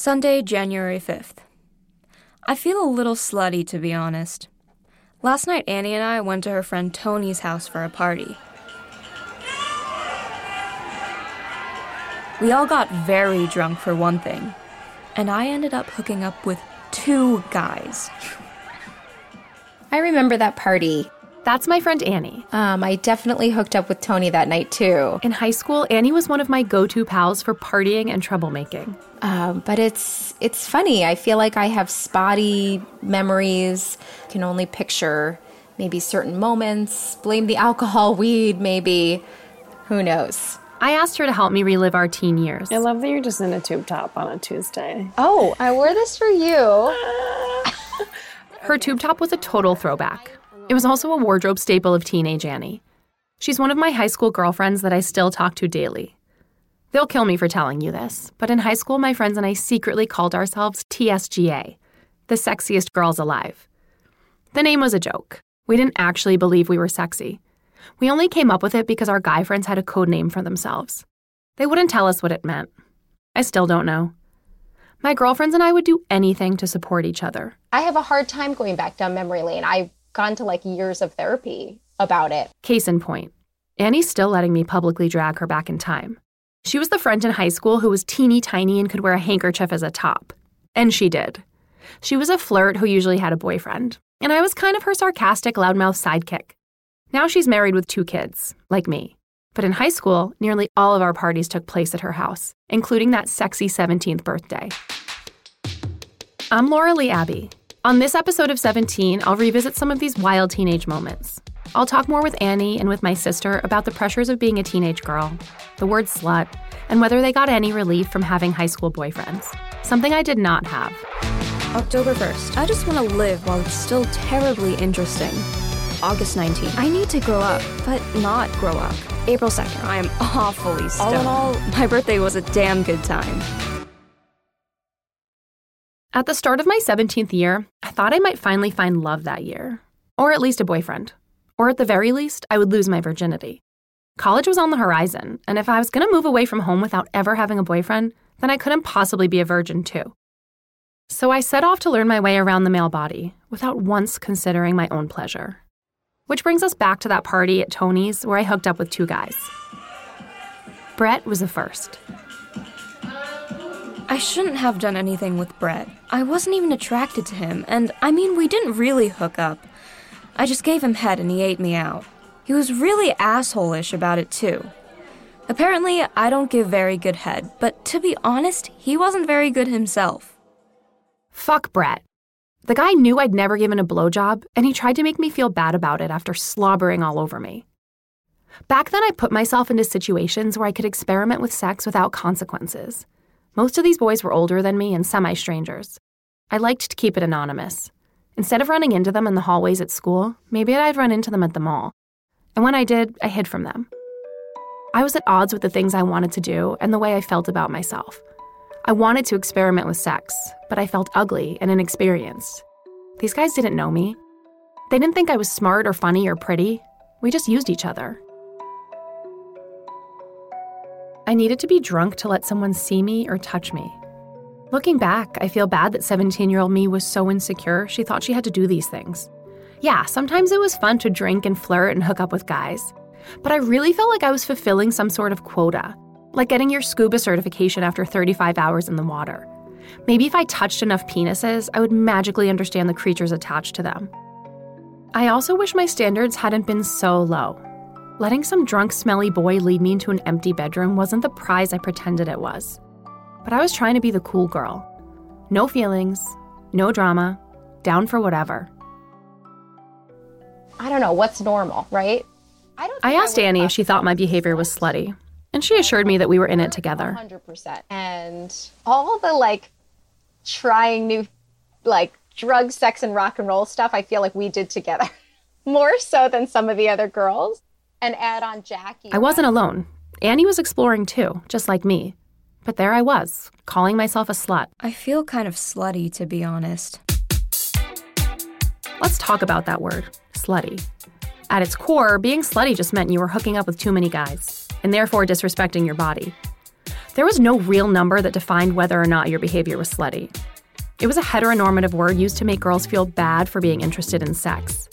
Sunday, January 5th. I feel a little slutty, to be honest. Last night, Annie and I went to her friend Tony's house for a party. We all got very drunk for one thing, and I ended up hooking up with two guys. I remember that party. That's my friend Annie. Um, I definitely hooked up with Tony that night too. In high school, Annie was one of my go-to pals for partying and troublemaking. Um, but it's it's funny. I feel like I have spotty memories. Can only picture maybe certain moments. Blame the alcohol, weed, maybe. Who knows? I asked her to help me relive our teen years. I love that you're just in a tube top on a Tuesday. Oh, I wore this for you. Her tube top was a total throwback. It was also a wardrobe staple of teenage Annie. She's one of my high school girlfriends that I still talk to daily. They'll kill me for telling you this, but in high school, my friends and I secretly called ourselves TSGA, the sexiest girls alive. The name was a joke. We didn't actually believe we were sexy. We only came up with it because our guy friends had a code name for themselves. They wouldn't tell us what it meant. I still don't know. My girlfriends and I would do anything to support each other. I have a hard time going back down memory lane. I've gone to like years of therapy about it. Case in point, Annie's still letting me publicly drag her back in time. She was the friend in high school who was teeny tiny and could wear a handkerchief as a top. And she did. She was a flirt who usually had a boyfriend. And I was kind of her sarcastic, loudmouth sidekick. Now she's married with two kids, like me. But in high school, nearly all of our parties took place at her house, including that sexy 17th birthday. I'm Laura Lee Abbey. On this episode of 17, I'll revisit some of these wild teenage moments. I'll talk more with Annie and with my sister about the pressures of being a teenage girl, the word slut, and whether they got any relief from having high school boyfriends. Something I did not have. October 1st. I just want to live while it's still terribly interesting. August 19th. I need to grow up, but not grow up. April 2nd. I am awfully stoned. All in all, my birthday was a damn good time. At the start of my 17th year, I thought I might finally find love that year, or at least a boyfriend. Or at the very least, I would lose my virginity. College was on the horizon, and if I was going to move away from home without ever having a boyfriend, then I couldn't possibly be a virgin too. So I set off to learn my way around the male body without once considering my own pleasure. Which brings us back to that party at Tony's where I hooked up with two guys. Brett was the first. I shouldn't have done anything with Brett. I wasn't even attracted to him, and I mean, we didn't really hook up. I just gave him head and he ate me out. He was really asshole-ish about it too. Apparently, I don't give very good head, but to be honest, he wasn't very good himself. Fuck Brett. The guy knew I'd never given a blowjob, and he tried to make me feel bad about it after slobbering all over me. Back then, I put myself into situations where I could experiment with sex without consequences. Most of these boys were older than me and semi strangers. I liked to keep it anonymous. Instead of running into them in the hallways at school, maybe I'd run into them at the mall. And when I did, I hid from them. I was at odds with the things I wanted to do and the way I felt about myself. I wanted to experiment with sex, but I felt ugly and inexperienced. These guys didn't know me. They didn't think I was smart or funny or pretty. We just used each other. I needed to be drunk to let someone see me or touch me. Looking back, I feel bad that 17 year old me was so insecure she thought she had to do these things. Yeah, sometimes it was fun to drink and flirt and hook up with guys, but I really felt like I was fulfilling some sort of quota, like getting your scuba certification after 35 hours in the water. Maybe if I touched enough penises, I would magically understand the creatures attached to them. I also wish my standards hadn't been so low. Letting some drunk, smelly boy lead me into an empty bedroom wasn't the prize I pretended it was. But I was trying to be the cool girl. No feelings, no drama, down for whatever. I don't know what's normal, right? I, I asked I Annie if she thought my behavior was slutty, and she assured me that we were in it together. 100%. And all the like trying new like drug, sex, and rock and roll stuff, I feel like we did together more so than some of the other girls and add on Jackie. I wasn't alone. Annie was exploring too, just like me. But there I was, calling myself a slut. I feel kind of slutty, to be honest. Let's talk about that word, slutty. At its core, being slutty just meant you were hooking up with too many guys, and therefore disrespecting your body. There was no real number that defined whether or not your behavior was slutty. It was a heteronormative word used to make girls feel bad for being interested in sex.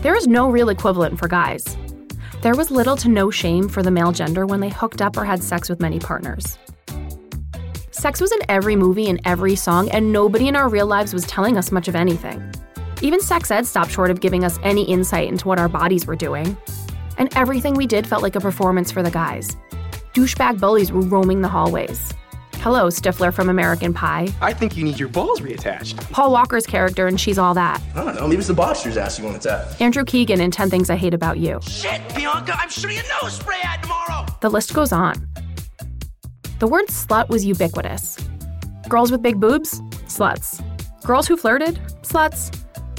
There is no real equivalent for guys. There was little to no shame for the male gender when they hooked up or had sex with many partners. Sex was in every movie and every song, and nobody in our real lives was telling us much of anything. Even sex ed stopped short of giving us any insight into what our bodies were doing. And everything we did felt like a performance for the guys. Douchebag bullies were roaming the hallways. Hello, Stifler from American Pie. I think you need your balls reattached. Paul Walker's character and She's All That. I don't know. Maybe it's the boxer's ass you want to tap. Andrew Keegan in 10 Things I Hate About You. Shit, Bianca, I'm shooting a nose spray ad tomorrow. The list goes on. The word slut was ubiquitous. Girls with big boobs? Sluts. Girls who flirted? Sluts.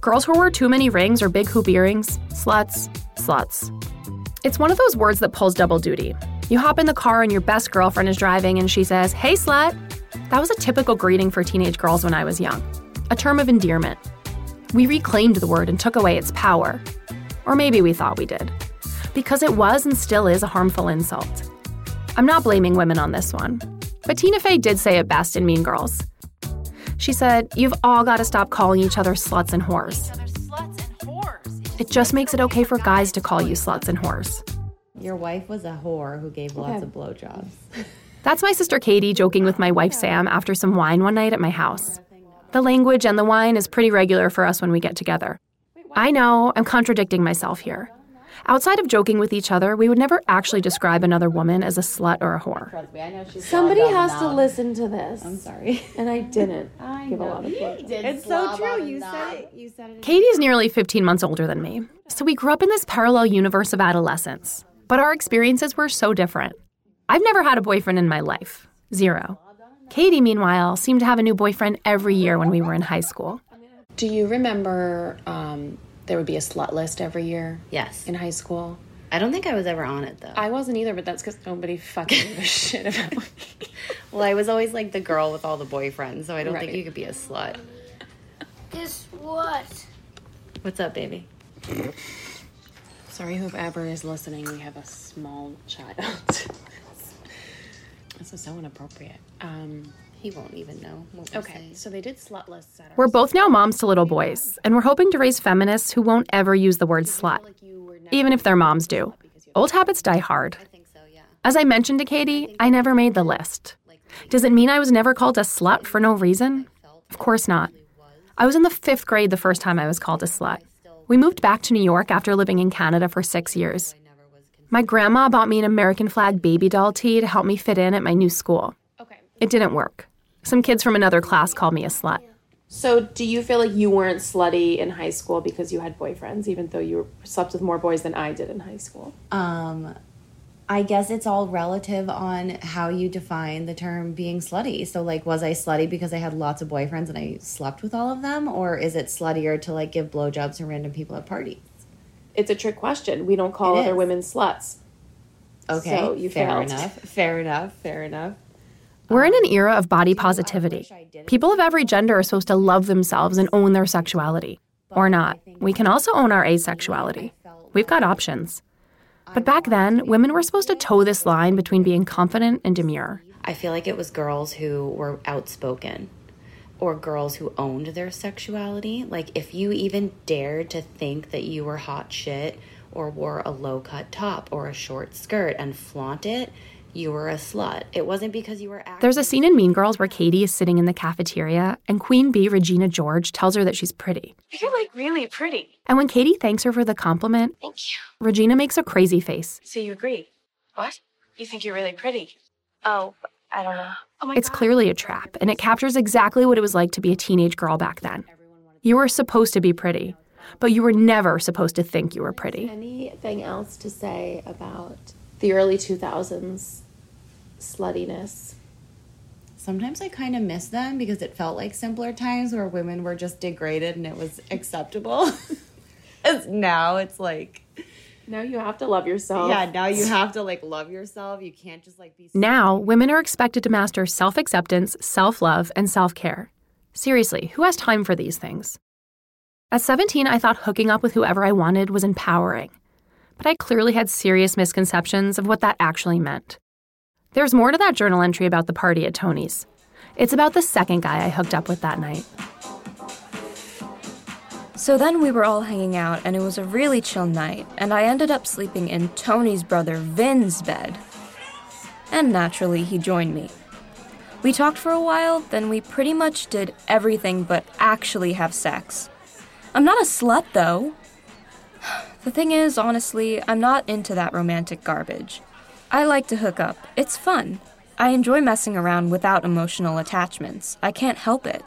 Girls who wore too many rings or big hoop earrings? Sluts. Sluts. It's one of those words that pulls double duty. You hop in the car and your best girlfriend is driving and she says, Hey, slut. That was a typical greeting for teenage girls when I was young, a term of endearment. We reclaimed the word and took away its power. Or maybe we thought we did. Because it was and still is a harmful insult. I'm not blaming women on this one. But Tina Fey did say it best in Mean Girls. She said, You've all got to stop calling each other sluts and whores. It just makes it okay for guys to call you sluts and whores. Your wife was a whore who gave lots Okay. of blowjobs. That's my sister Katie joking with my wife Sam after some wine one night at my house. The language and the wine is pretty regular for us when we get together. I know, I'm contradicting myself here. Outside of joking with each other, we would never actually describe another woman as a slut or a whore. Somebody has to listen to this. I'm sorry. And I didn't give a lot of blowjobs. It's so true. You said it. You said it. Katie's nearly 15 months older than me, so we grew up in this parallel universe of adolescence. But our experiences were so different. I've never had a boyfriend in my life. Zero. Katie, meanwhile, seemed to have a new boyfriend every year when we were in high school. Do you remember um, there would be a slut list every year Yes. in high school? I don't think I was ever on it though. I wasn't either, but that's because nobody fucking gave a shit about me. well, I was always like the girl with all the boyfriends, so I don't think you could be a slut. Guess what? What's up, baby? Sorry, whoever is listening, we have a small child. this is so inappropriate. Um, He won't even know. What we're okay, saying. so they did slut lists at We're both now moms to little boys, and we're hoping to raise feminists who won't ever use the word slut, even if their moms do. Old habits die hard. I think so, yeah. As I mentioned to Katie, I never made the list. Does it mean I was never called a slut for no reason? Of course not. I was in the fifth grade the first time I was called a slut. We moved back to New York after living in Canada for six years. My grandma bought me an American flag baby doll tee to help me fit in at my new school. It didn't work. Some kids from another class called me a slut. So, do you feel like you weren't slutty in high school because you had boyfriends, even though you slept with more boys than I did in high school? Um, I guess it's all relative on how you define the term being slutty. So, like, was I slutty because I had lots of boyfriends and I slept with all of them, or is it sluttier to like give blowjobs to random people at parties? It's a trick question. We don't call It other is. women sluts. Okay, So you fair failed. enough. Fair enough. Fair enough. We're in um, an era of body positivity. People of every gender are supposed to love themselves and own their sexuality. Or not. We can also own our asexuality. We've got options. But back then, women were supposed to toe this line between being confident and demure. I feel like it was girls who were outspoken or girls who owned their sexuality. Like, if you even dared to think that you were hot shit or wore a low cut top or a short skirt and flaunt it, you were a slut. It wasn't because you were acting. There's a scene in Mean Girls where Cady is sitting in the cafeteria and Queen Bee Regina George tells her that she's pretty. You're like really pretty. And when Cady thanks her for the compliment, Thank you. Regina makes a crazy face. So you agree? What? You think you're really pretty? Oh, I don't know. Oh my It's God. clearly a trap, and it captures exactly what it was like to be a teenage girl back then. You were supposed to be pretty, but you were never supposed to think you were pretty. Anything else to say about the early 2000s sluttiness? Sometimes I kind of miss them because it felt like simpler times where women were just degraded and it was acceptable. As now it's like, Now you have to love yourself. yeah, now you have to like love yourself. You can't just like be. Now, women are expected to master self acceptance, self love, and self care. Seriously, who has time for these things? At 17, I thought hooking up with whoever I wanted was empowering, but I clearly had serious misconceptions of what that actually meant. There's more to that journal entry about the party at Tony's. It's about the second guy I hooked up with that night. So then we were all hanging out, and it was a really chill night, and I ended up sleeping in Tony's brother Vin's bed. And naturally, he joined me. We talked for a while, then we pretty much did everything but actually have sex. I'm not a slut, though. The thing is, honestly, I'm not into that romantic garbage. I like to hook up, it's fun. I enjoy messing around without emotional attachments. I can't help it.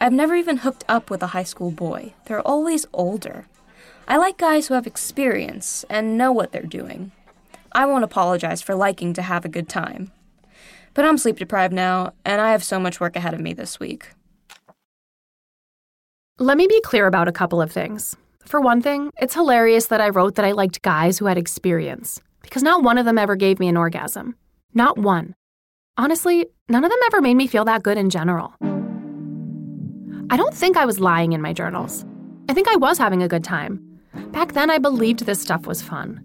I've never even hooked up with a high school boy, they're always older. I like guys who have experience and know what they're doing. I won't apologize for liking to have a good time. But I'm sleep deprived now, and I have so much work ahead of me this week. Let me be clear about a couple of things. For one thing, it's hilarious that I wrote that I liked guys who had experience, because not one of them ever gave me an orgasm. Not one. Honestly, none of them ever made me feel that good in general. I don't think I was lying in my journals. I think I was having a good time. Back then, I believed this stuff was fun.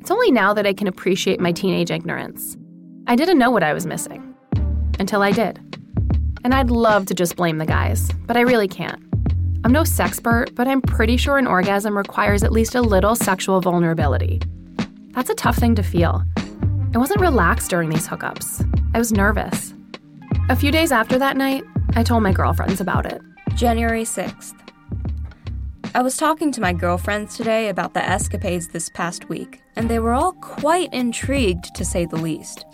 It's only now that I can appreciate my teenage ignorance. I didn't know what I was missing. Until I did. And I'd love to just blame the guys, but I really can't. I'm no sexpert, but I'm pretty sure an orgasm requires at least a little sexual vulnerability. That's a tough thing to feel. I wasn't relaxed during these hookups. I was nervous. A few days after that night, I told my girlfriends about it. January 6th. I was talking to my girlfriends today about the escapades this past week, and they were all quite intrigued to say the least.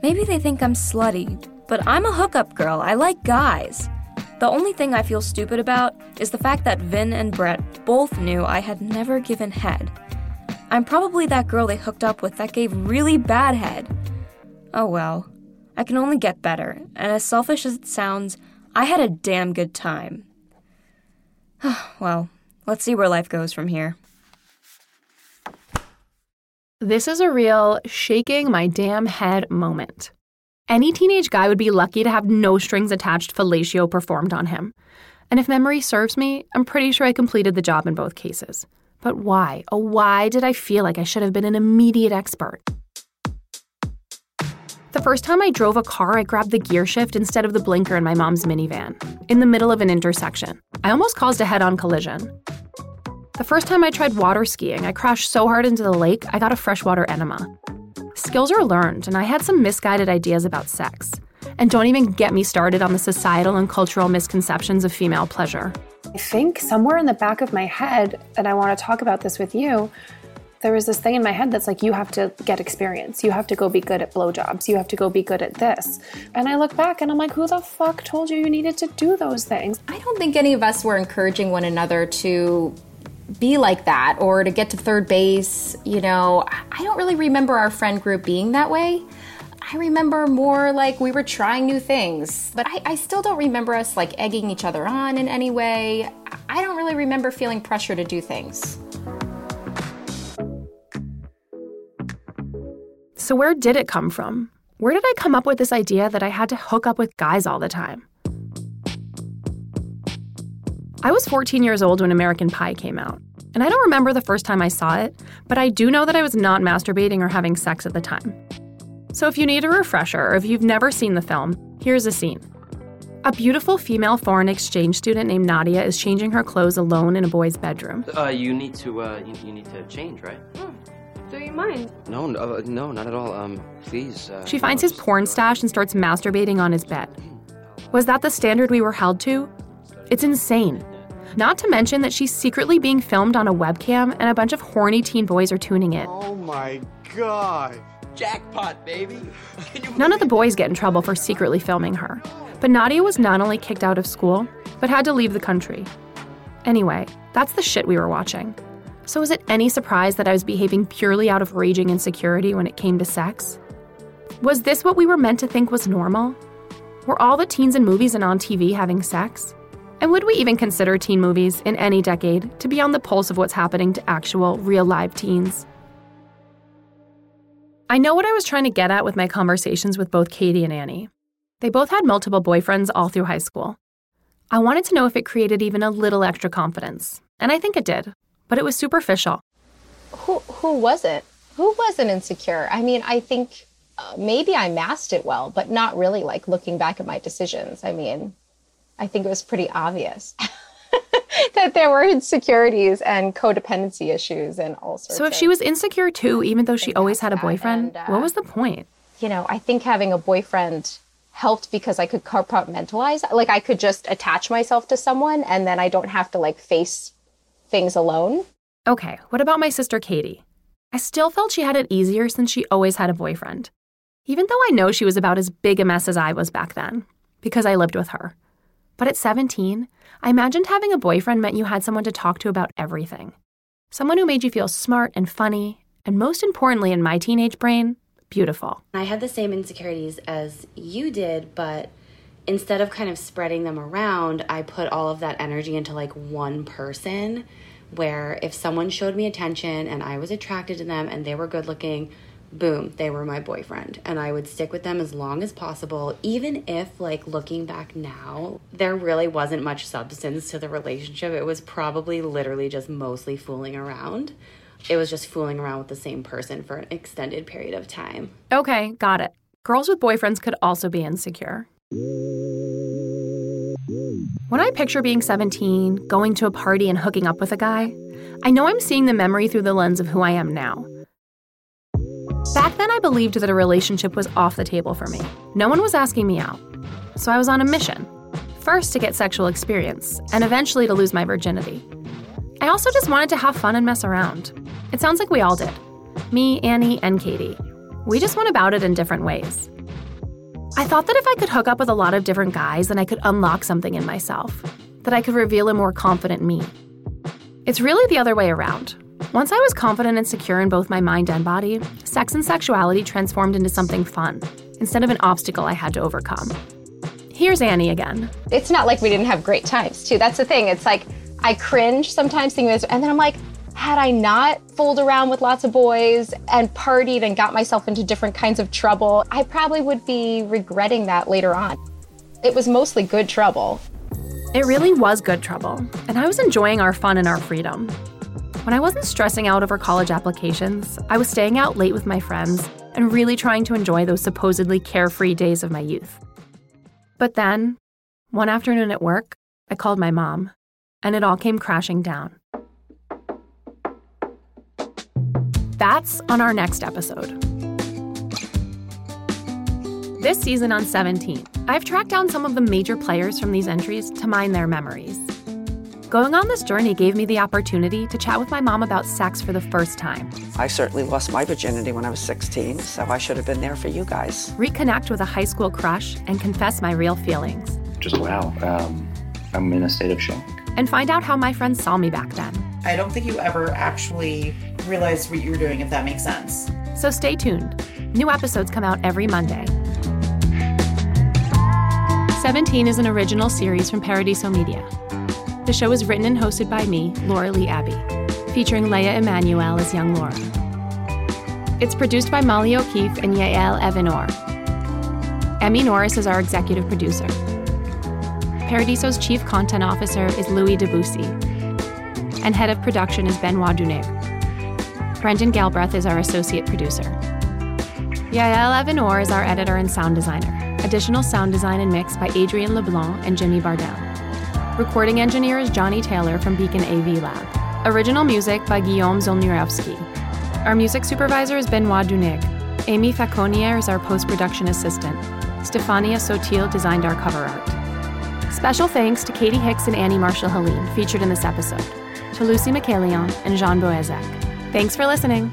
Maybe they think I'm slutty, but I'm a hookup girl. I like guys. The only thing I feel stupid about is the fact that Vin and Brett both knew I had never given head. I'm probably that girl they hooked up with that gave really bad head. Oh well, I can only get better, and as selfish as it sounds, I had a damn good time. well, let's see where life goes from here. This is a real shaking my damn head moment. Any teenage guy would be lucky to have no strings attached fellatio performed on him. And if memory serves me, I'm pretty sure I completed the job in both cases. But why, oh, why did I feel like I should have been an immediate expert? The first time I drove a car, I grabbed the gear shift instead of the blinker in my mom's minivan, in the middle of an intersection. I almost caused a head on collision. The first time I tried water skiing, I crashed so hard into the lake, I got a freshwater enema. Skills are learned, and I had some misguided ideas about sex. And don't even get me started on the societal and cultural misconceptions of female pleasure. I think somewhere in the back of my head, and I want to talk about this with you, there was this thing in my head that's like, you have to get experience. You have to go be good at blowjobs. You have to go be good at this. And I look back and I'm like, who the fuck told you you needed to do those things? I don't think any of us were encouraging one another to be like that or to get to third base. You know, I don't really remember our friend group being that way. I remember more like we were trying new things, but I, I, still don't remember us like egging each other on in any way. I don't really remember feeling pressure to do things. So, where did it come from? Where did I come up with this idea that I had to hook up with guys all the time? I was 14 years old when American Pie came out, and I don't remember the first time I saw it, but I do know that I was not masturbating or having sex at the time. So, if you need a refresher or if you've never seen the film, here's a scene. A beautiful female foreign exchange student named Nadia is changing her clothes alone in a boy's bedroom. Uh, you need to, uh, you, you need to change, right? Hmm. Do you mind? No, no, uh, no, not at all. Um, please. Uh, she finds his porn stash and starts masturbating on his bed. Was that the standard we were held to? It's insane. Not to mention that she's secretly being filmed on a webcam and a bunch of horny teen boys are tuning in. Oh my god. Jackpot, baby. None of the boys get in trouble for secretly filming her. But Nadia was not only kicked out of school, but had to leave the country. Anyway, that's the shit we were watching. So, is it any surprise that I was behaving purely out of raging insecurity when it came to sex? Was this what we were meant to think was normal? Were all the teens in movies and on TV having sex? And would we even consider teen movies in any decade to be on the pulse of what's happening to actual, real live teens? I know what I was trying to get at with my conversations with both Katie and Annie. They both had multiple boyfriends all through high school. I wanted to know if it created even a little extra confidence, and I think it did but it was superficial. Who who wasn't? Who wasn't insecure? I mean, I think uh, maybe I masked it well, but not really like looking back at my decisions. I mean, I think it was pretty obvious that there were insecurities and codependency issues and all sorts So if she was insecure too, even though she always had a boyfriend, and, uh, what was the point? you know, I think having a boyfriend helped because I could compartmentalize. Like I could just attach myself to someone and then I don't have to like face things alone. Okay, what about my sister Katie? I still felt she had it easier since she always had a boyfriend. Even though I know she was about as big a mess as I was back then, because I lived with her. But at 17, I imagined having a boyfriend meant you had someone to talk to about everything. Someone who made you feel smart and funny, and most importantly, in my teenage brain, beautiful. I had the same insecurities as you did, but instead of kind of spreading them around, I put all of that energy into like one person where if someone showed me attention and I was attracted to them and they were good looking, boom, they were my boyfriend. And I would stick with them as long as possible, even if, like, looking back now, there really wasn't much substance to the relationship. It was probably literally just mostly fooling around. It was just fooling around with the same person for an extended period of time. Okay, got it. Girls with boyfriends could also be insecure. When I picture being 17, going to a party and hooking up with a guy, I know I'm seeing the memory through the lens of who I am now. Back then, I believed that a relationship was off the table for me. No one was asking me out. So I was on a mission. First, to get sexual experience, and eventually to lose my virginity. I also just wanted to have fun and mess around. It sounds like we all did. Me, Annie, and Katie. We just went about it in different ways. I thought that if I could hook up with a lot of different guys, then I could unlock something in myself, that I could reveal a more confident me. It's really the other way around. Once I was confident and secure in both my mind and body, sex and sexuality transformed into something fun, instead of an obstacle I had to overcome. Here's Annie again. It's not like we didn't have great times, too. That's the thing. It's like I cringe sometimes thinking this, and then I'm like, had I not fooled around with lots of boys and partied and got myself into different kinds of trouble, I probably would be regretting that later on. It was mostly good trouble. It really was good trouble, and I was enjoying our fun and our freedom. When I wasn't stressing out over college applications, I was staying out late with my friends and really trying to enjoy those supposedly carefree days of my youth. But then, one afternoon at work, I called my mom, and it all came crashing down. That's on our next episode. This season on 17, I've tracked down some of the major players from these entries to mine their memories. Going on this journey gave me the opportunity to chat with my mom about sex for the first time, I certainly lost my virginity when I was 16, so I should have been there for you guys. reconnect with a high school crush, and confess my real feelings, Just wow, um, I'm in a state of shock. and find out how my friends saw me back then. I don't think you ever actually realized what you were doing, if that makes sense. So stay tuned. New episodes come out every Monday. 17 is an original series from Paradiso Media. The show is written and hosted by me, Laura Lee Abbey, featuring Leah Emanuel as young Laura. It's produced by Molly O'Keefe and Yael Evanor. Emmy Norris is our executive producer. Paradiso's chief content officer is Louis Debussy, and head of production is Benoit Duner. Brendan Galbraith is our associate producer. Yael Evanor is our editor and sound designer. Additional sound design and mix by Adrian LeBlanc and Jimmy Bardell. Recording engineer is Johnny Taylor from Beacon AV Lab. Original music by Guillaume Zolnirovsky. Our music supervisor is Benoit Dunig. Amy Faconier is our post production assistant. Stefania Sotil designed our cover art. Special thanks to Katie Hicks and Annie Marshall Helene, featured in this episode, to Lucy McCallion and Jean Boezek. Thanks for listening.